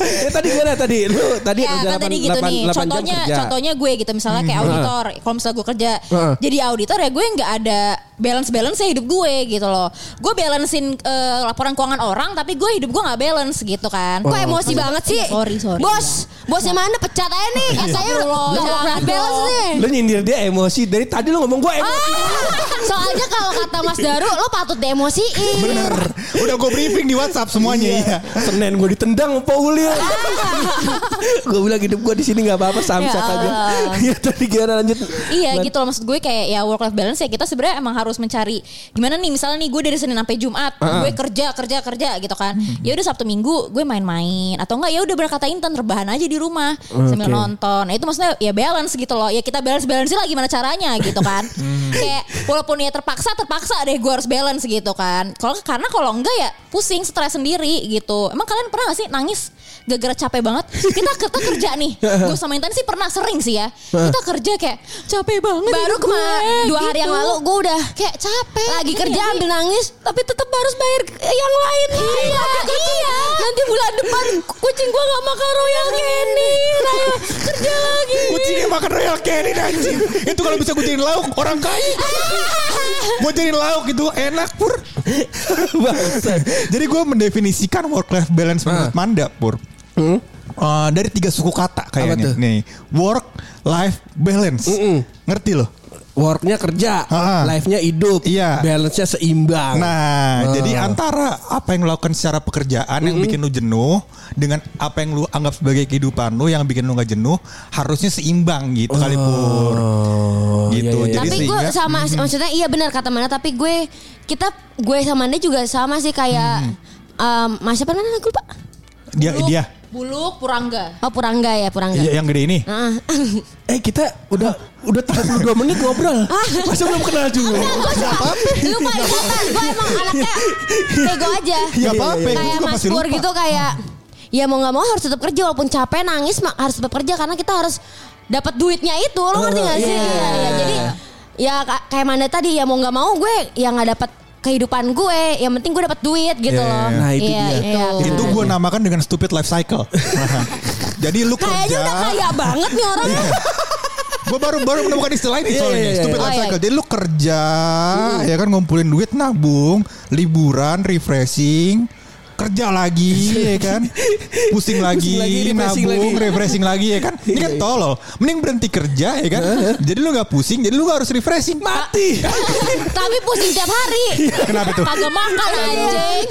Ya tadi gimana tadi? Lu tadi ya udah kan tadi gitu nih jam contohnya kerja. contohnya gue gitu misalnya kayak auditor kalau misalnya gue kerja Heeh. jadi auditor ya gue nggak ada balance balance hidup gue gitu loh gue balancein eh, laporan keuangan orang tapi gue hidup gue nggak balance gitu kan Kok emosi banget sih? sorry sorry Bos, bosnya mana pecat aja nih. Eh, saya Astagfirullah, nggak balance nih. Lu nyindir dia emosi dari tadi lu ngomong gua emosi. Ah, soalnya kalau kata Mas Daru, lo patut diemosiin. Bener. Udah gue briefing di WhatsApp semuanya iya. Senin gue ditendang sama Paul ya. gue bilang hidup gue di sini nggak apa-apa samsak Ya aja. Iya tadi gimana lanjut? Iya gitu loh maksud gue kayak ya work life balance ya kita sebenarnya emang harus mencari gimana nih misalnya nih gue dari Senin sampai Jumat gue kerja kerja kerja gitu kan. Ya udah Sabtu Minggu gue main-main. Atau enggak ya udah berkata intan rebahan aja di rumah sambil Oke. nonton. Nah itu maksudnya ya balance gitu loh. Ya kita balance balance lah gimana caranya gitu kan. Kayak walaupun ya terpaksa terpaksa deh gue harus balance gitu kan. Kalau karena kalau enggak ya pusing stres sendiri gitu. Emang kalian pernah gak sih nangis gara-gara capek banget? Kita kita kerja nih. Gue sama Intan sih pernah sering sih ya. Kita kerja kayak capek banget Baru kemarin dua hari gitu. yang lalu gue udah kayak capek lagi Ngerti kerja ambil nangis tapi tetap harus bayar yang lain Iya, iya. nanti bulan depan kucing gua nggak makan royal candy Ayo kerja lagi Kucingnya makan royal candy anjing. Itu kalau bisa gue jadiin lauk orang kaya. Gue jadiin lauk itu enak pur. Bangsat. Jadi gue mendefinisikan work life balance menurut Ah. Manda pur. Hmm? Eh, dari tiga suku kata kayaknya. Nih, work life balance. Mm-mm. Ngerti loh? Worknya kerja, life-nya hidup, Iya. balance-nya seimbang. Nah, Ah. jadi antara apa yang lo lakukan secara pekerjaan yang bikin lo jenuh dengan apa yang lo anggap sebagai kehidupan lo yang bikin lo nggak jenuh harusnya seimbang gitu kali pur. Oh, Gitu. iya, iya. Jadi tapi gue sama maksudnya iya benar kata mana tapi gue kita gue sama dia juga sama sih kayak em, Mas siapa namanya gue lupa dia Buluk, dia buluk purangga oh Purangga ya Purangga Iya, yang gede ini. Ah. Eh kita udah udah 32 menit ngobrol. Masa belum kenal juga? lupa ingatan gue emang anaknya bego aja Gak apa-apa, gue kayak juga Mas masih Pur lupa. gitu kayak ya mau nggak mau harus tetap kerja walaupun capek nangis mak harus tetap kerja karena kita harus dapat duitnya itu lo ngerti gak sih iya, Iya, iya. jadi ya ka- kayak Manda tadi ya mau nggak mau gue ya nggak dapat kehidupan gue yang penting gue dapat duit gitu Iya, loh iya. Nah, itu Iya, dia. itu Itu gue namakan dengan stupid life cycle. Jadi lu kayaknya kerja. udah kaya banget nih orang Gue baru baru menemukan istilah ini Iya, soalnya iya, iya. stupid Oh, life iya. cycle. Jadi lu kerja, ya kan ngumpulin duit, nabung, liburan, refreshing, kerja lagi ya kan? Pusing lagi, Pusing lagi, refreshing nabung lagi. refreshing lagi ya kan? Ini kan tolol. Mending berhenti kerja ya kan? Jadi lu nggak pusing jadi lu nggak harus refreshing mati. Tapi pusing tiap hari. kenapa tuh? Kagak makan anjing.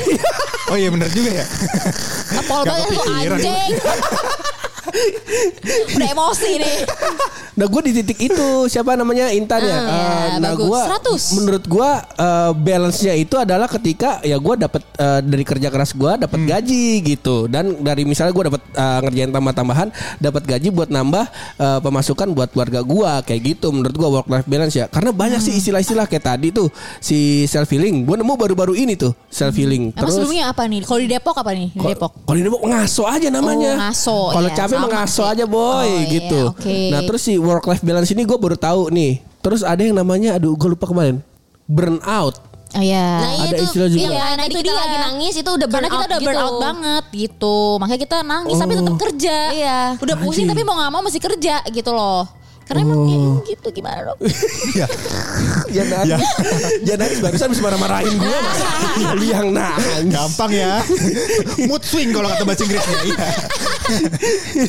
oh iya bener juga ya. Apol Gak banget anjing. Udah emosi nih. Nah gue di titik itu siapa namanya Intan ya. Ya, nah gue 100. menurut gue eh, balance-nya itu adalah ketika ya gue dapat eh, dari kerja keras gue dapat gaji gitu dan dari misalnya gue dapat eh, ngerjain tambah-tambahan dapat gaji buat nambah eh, pemasukan buat keluarga gue kayak gitu menurut gue work life balance ya karena banyak sih istilah-istilah kayak tadi tuh si self healing gue nemu baru-baru ini tuh self healing Emang sebelumnya apa nih? Kalau di Depok apa nih? Di Depok. Kalau di Depok ngaso aja namanya. Oh, ngaso, Kalau iya, capek sih. aja boy Oh, iya, gitu. oke. Nah terus si work life balance ini gue baru tahu nih. Terus ada yang namanya, aduh gue lupa kemarin, burnout. Oh iya. Nah, Ada itu istilah juga. Iya, Iya, nah itu kita dia. lagi nangis itu udah Karena burn kita out udah gitu. burn out banget gitu. Makanya kita nangis tapi tetap kerja. Iya. Udah pusing tapi mau nggak mau masih kerja gitu loh. Karena emang ya, gitu gimana dong? ya Ya nangis. Ya nangis barusan bisa marah-marahin gue. Lu yang nangis. gampang ya mood swing kalau kata bahasa Inggrisnya iya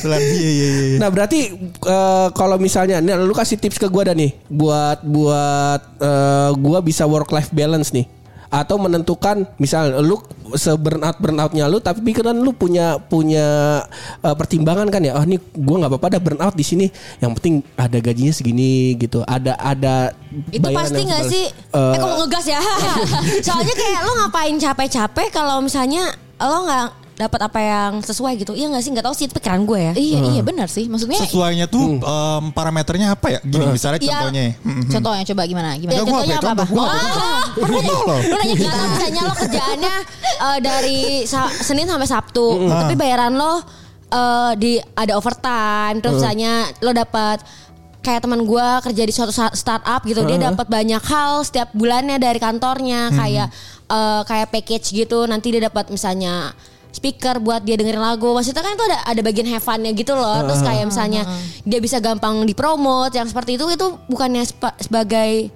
Pelan, iya iya iya Nah berarti eh, kalau misalnya, nih lu kasih tips ke gue dah nih buat buat eh, gue bisa work life balance nih atau menentukan misal lu seburnout burnoutnya lu tapi pikiran lu punya punya eh, pertimbangan kan ya oh ini gue nggak apa-apa ada burnout di sini yang penting ada gajinya segini gitu ada ada Itu pasti nggak sih? Eh, Eh kok ngegas ya? Soalnya kayak lo ngapain capek-capek kalau misalnya lo nggak dapat apa yang sesuai gitu. Iya nggak sih? Nggak tahu sih itu pikiran gue ya. iya iya benar sih. Maksudnya sesuainya tuh em, parameternya apa ya? Gini misalnya ya, contohnya. Contohnya coba gimana? Gimana? Ya, contohnya apa gua apa? Gua. tolol. Lu nanya kita misalnya lo kerjaannya eh, dari Sa- Senin sampai Sabtu, tapi bayaran lo eh, di ada overtime, terus misalnya lo dapat kayak teman gua kerja di suatu startup gitu, dia dapat banyak hal setiap bulannya dari kantornya, kayak eh, kayak package gitu, nanti dia dapat misalnya speaker buat dia dengerin lagu. Maksudnya kan itu ada ada bagian have fun-nya gitu loh. Terus kayak misalnya dia bisa gampang dipromot yang seperti itu itu bukannya sebagai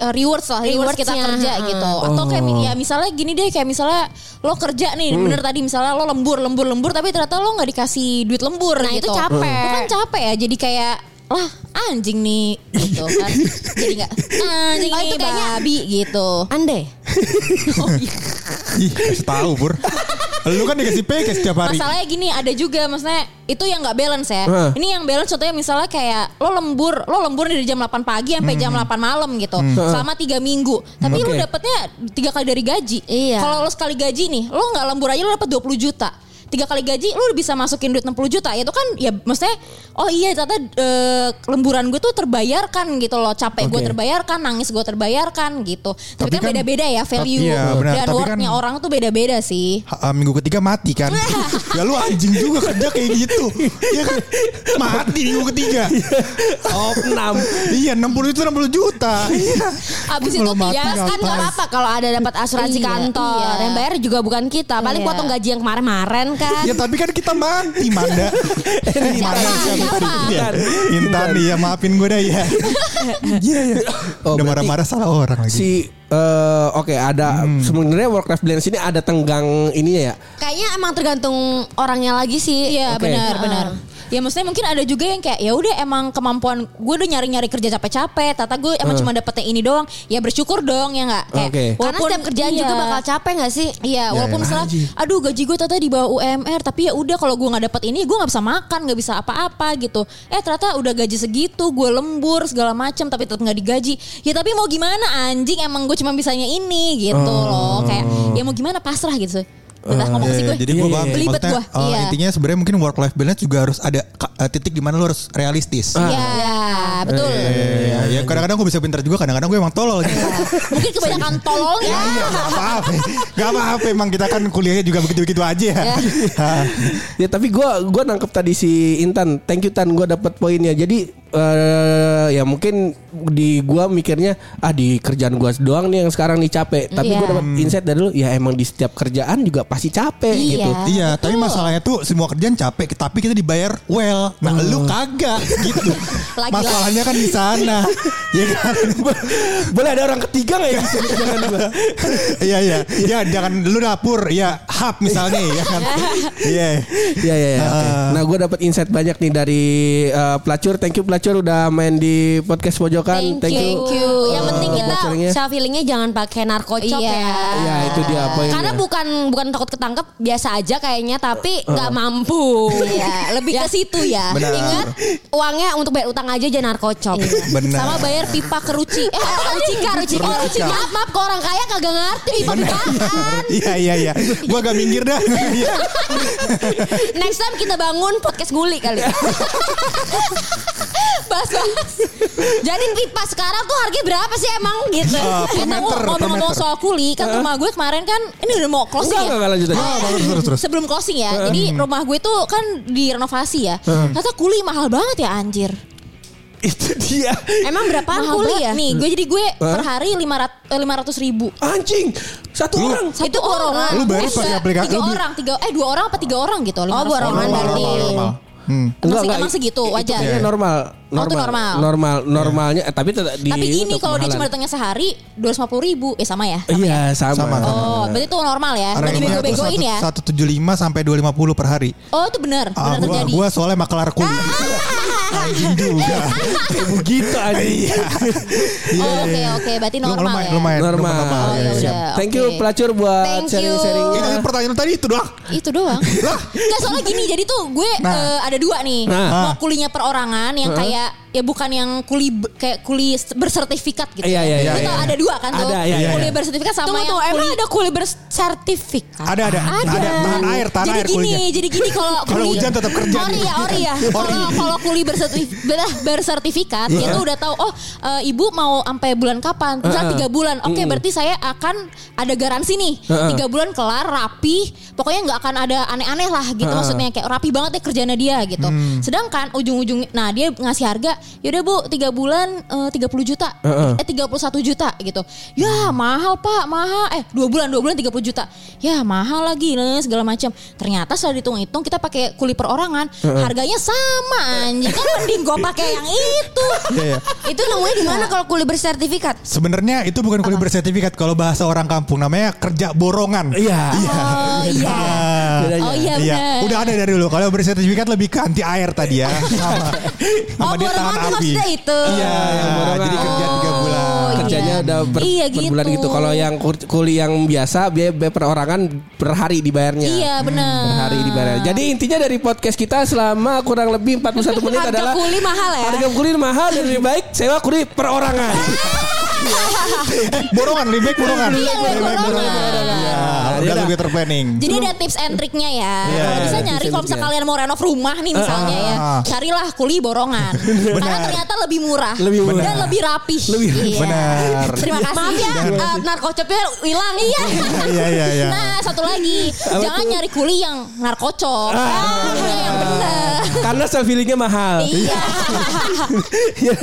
uh, rewards lah rewards kita kerja heeh. gitu. Atau kayak ya misalnya gini deh kayak misalnya lo kerja nih bener tadi misalnya lo lembur lembur lembur tapi ternyata lo nggak dikasih duit lembur Nah, gitu. itu capek. itu kan capek ya jadi kayak lah anjing nih gitu kan. Jadi nggak anjing Oh, nih babi gitu. Andai. Ih, kasih tahu pur. Lu kan dikasih package setiap hari. Masalahnya gini ada juga maksudnya itu yang nggak balance ya. Hah. Ini yang balance contohnya misalnya kayak lo lembur, lo lembur dari jam 8 pagi sampai jam 8 malam gitu. Selama tiga minggu. Tapi lo Oke. dapetnya tiga kali dari gaji. Iya. Kalau lo sekali gaji nih, lo nggak lembur aja lo dapet 20 juta. Tiga kali gaji udah bisa masukin duit 60 juta. Itu kan ya maksudnya oh iya ternyata eh, lemburan gue tuh terbayarkan gitu loh. Capek gue Oke. terbayarkan, nangis gue terbayarkan gitu. Tapi, Tapi kan kan- beda-beda ya value Iya, benar. dan Tapi worknya kan- orang tuh beda-beda sih. Ha- ah, minggu ketiga mati kan. ya lu anjing juga kerja kayak gitu. Ya kan? Mati minggu ketiga. Opnam. iya 60 itu 60 juta. Iya. Abis itu mati Ya kan gak apa-apa kalau ada dapat asuransi Iya, kantor iya. Yang bayar juga bukan kita Paling Iya. potong gaji yang kemarin-kemarin kan Ya tapi kan kita mati Manda. Manda siapa tadi? Iya. Intan iya maafin gue dah ya. Iya ya. Oh, Udah berarti marah-marah salah orang lagi. Si eh, oke ada sebenarnya work life balance ini ada tenggang ininya ya. Kayaknya emang tergantung orangnya lagi sih Iya Oke. benar Heeh. benar. Ya maksudnya mungkin ada juga yang kayak ya udah emang kemampuan gue udah nyari-nyari kerja capek-capek, tata gue emang cuma dapetnya ini doang. Ya bersyukur dong ya nggak. Kayak, Oke. Karena setiap kerjaan iya. juga bakal capek gak sih Iya, walaupun ya, misalnya, aduh gaji gue tata di bawah UMR, tapi ya udah kalau gue nggak dapet ini, gue nggak bisa makan, nggak bisa apa-apa gitu. Eh ternyata udah gaji segitu, gue lembur segala macam, tapi tetap nggak digaji. Ya tapi mau gimana anjing, emang gue cuma bisanya ini gitu loh. Kayak ya mau gimana pasrah gitu. Udah ngomong sih gue. Iya, jadi gue Iya, paham. iya, sih. Belibet gua. eh, Iya. Intinya sebenarnya mungkin work life balance juga harus ada eh, titik di mana lu harus realistis. Iya, betul. Iya, ya kadang-kadang gue bisa pintar juga, kadang-kadang gue emang tolol gitu. Mungkin kebanyakan tololnya. Iya, gak apa-apa. Gak apa-apa, emang kita kan kuliahnya juga begitu-begitu aja ya. Ya tapi gua gua nangkep tadi si Intan. Thank you Tan gua dapat poinnya. Jadi eh, ya mungkin di gua mikirnya ah di kerjaan gua doang nih yang sekarang nih capek. Tapi gua Iya. dapat insight dari lu ya emang di setiap kerjaan juga pasti capek Iya. gitu. Iya, tapi masalahnya tuh semua kerjaan capek, tapi kita dibayar well. Nah, lu kagak gitu. Lagi-lagi. Masalahnya kan di sana. ya kan? Boleh ada orang ketiga gak ya di sini? Jangan gua. Iya, iya. Ya, jangan lu dapur, ya hub misalnya ya kan. Iya. Iya iya iya. Ah. Nah gue dapat insight banyak nih dari eh, pelacur. Thank you pelacur udah main di podcast pojokan. Thank, you. Yang Eh, penting kita self healingnya jangan pakai narkocop Iya. ya. Ya itu dia poinnya. Karena bukan bukan takut ketangkep biasa aja kayaknya tapi nggak mampu. Iya, lebih ke situ ya. Benar. Ingat uangnya untuk bayar utang aja jangan narkocop. Benar. Sama bayar pipa ke Ruci. Eh, Rucika, Rucika. Oh, Rucika. Maaf, maaf ke orang kaya kagak ngerti pipa pipaan. Iya, iya, iya. Gua agak minggir dah. Iya. Next time kita bangun podcast guli kali. Bahas-bahas. Jadi pipa sekarang tuh harganya berapa sih emang gitu? Per meter, per ngomong-ngomong meter. soal kuli, kan rumah gue kemarin kan ini udah mau closing Enggak ya. enggak enggak lanjut aja. Ah, terus, terus, terus. Sebelum closing ya. Jadi rumah gue tuh kan direnovasi ya. Ternyata kuli mahal banget ya anjir. Itu dia. Emang berapaan Mahal kuli ya? Nih, gue jadi gue per hari lima ratus ribu. Anjing. Satu Lu- orang. Satu orang. Lu bayar Eh, pakai enggak, aplikasi- Tiga orang, tiga eh dua orang apa tiga orang gitu. Oh, borongan Normal, berarti. normal, normal. Hmm. Emang, sih- emang segitu wajar. Iya normal. Oh, itu normal. Normal. Normalnya eh, tapi tetap di Tapi ini kalau dia cuma datangnya sehari dua ratus ribu, eh sama ya? Iya sama. Sama. Oh, berarti itu normal ya? Berarti tuh bego-begoin ya? satu- 175 sampai 250 per hari. Oh, itu benar, Ah, benar gua, terjadi. gua soalnya makelar kuli. Anjing juga. Kayak begitu aja. Iya. Oh, oke oke, berarti normal lumayan, ya. lumayan, Normal. normal. Oh, Iya, ya iya. Thank you pelacur buat Thank you. sharing-sharingnya. Itu pertanyaan tadi itu doang. Itu doang. Enggak soalnya gini, jadi tuh gue Nah. eh, ada dua nih. Nah. Mau kulinya perorangan yang kayak dạ ya bukan yang kuli kayak kuli bersertifikat gitu. Iya, iya, ya. iya, Lu tau iya. ada dua kan tuh. Ada, iya, iya, Kuli iya. bersertifikat sama Tunggu yang tuh, emang kuli ada kuli bersertifikat? Ada ada ada tahan air, tahan jadi air gini, kulinya. jadi gini kalau Kalau kuli- hujan tetap kerja Ori ya, ori ya. Kalau kalau kuli bersertif- ber- bersertifikat itu udah tahu oh eh, ibu mau sampai bulan kapan? Misal tiga bulan. Oke, berarti saya akan ada garansi nih. Tiga bulan kelar rapi. Pokoknya nggak akan ada aneh-aneh lah gitu maksudnya kayak rapi banget ya kerjanya dia gitu. Sedangkan ujung-ujung nah dia ngasih harga yaudah Bu tiga bulan eh, 30 juta. Eh 31 juta gitu. Ya mahal Pak, mahal. Eh dua bulan dua bulan 30 juta. Ya mahal lagi nah, segala macam. Ternyata setelah dihitung-hitung kita pakai kuli perorangan, harganya sama anjir. Kan mending gue pakai yang itu. Iya, iya. Itu nemunya di mana kalau kuli bersertifikat? Sebenarnya itu bukan kuliah bersertifikat kalau bahasa orang kampung namanya kerja borongan. Iya. Oh iya. Oh iya Iya, benar. udah ada dari dulu. Kalau bersertifikat lebih ke anti air tadi ya, sama, sama Oh, dia tahan borongan api. maksudnya itu. Iya, borongan. jadi kerja tiga Oh, bulan. iya. Kerjanya udah per, Iya, per bulan gitu. gitu. Kalau yang kuli yang biasa biaya biaya perorangan per hari dibayarnya. Iya benar. Per hari dibayar. Jadi intinya dari podcast kita selama kurang lebih 41 menit Harga adalah kuli mahal ya? Harga kuli mahal dan lebih baik sewa kuli perorangan. Borongan, lebih baik borongan. Iya, lebih baik borongan. Iya, lebih terplanning. Jadi ada tips and triknya ya. Iya, kalau bisa tips nyari kalau misalnya kalian mau renov rumah nih misalnya ya, Ah. carilah kuli borongan. Karena ternyata lebih murah, Lebih murah. dan lebih rapi. Lebih Iya. Benar. Terima kasih. Maaf ya, eh, narkocopnya hilang. Iya. Iya, iya, iya. Nah satu lagi, jangan nyari kuli yang narkocop. Ah, yang benar. Karena self healingnya mahal. Iya. Ya,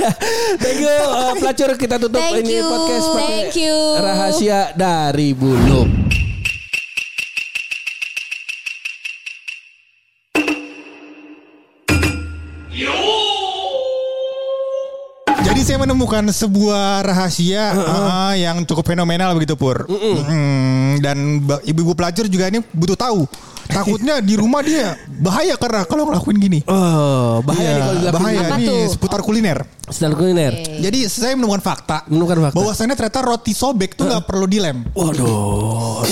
Thank you uh, pelacur kita tutup Thank ini you. podcast Thank you. rahasia dari Buluk. Menemukan sebuah rahasia ah, yang cukup fenomenal begitu Pur. Mm, dan ba- ibu-ibu pelacur juga ini butuh tahu. Takutnya di rumah dia bahaya karena kalau ngelakuin gini. Oh, bahaya Iya, nih kalau dilakuin. bahaya Apa ini tuh? seputar kuliner. Sedang kuliner. Jadi saya menemukan fakta. Menemukan fakta. Bahwasannya ternyata roti sobek tuh nggak perlu dilem. Waduh.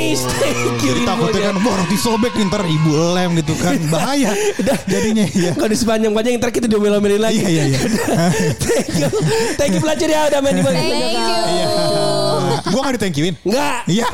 Nice. Thank you. Jadi takutnya kan wah roti sobek nih ntar ibu lem gitu kan bahaya. Jadinya ya. Kalau di sepanjang panjang ntar kita diomelin lagi. Iya iya iya. Thank you. Thank you pelacur ya udah main di Thank you. Gua gak di thank you-in. Enggak. Iya.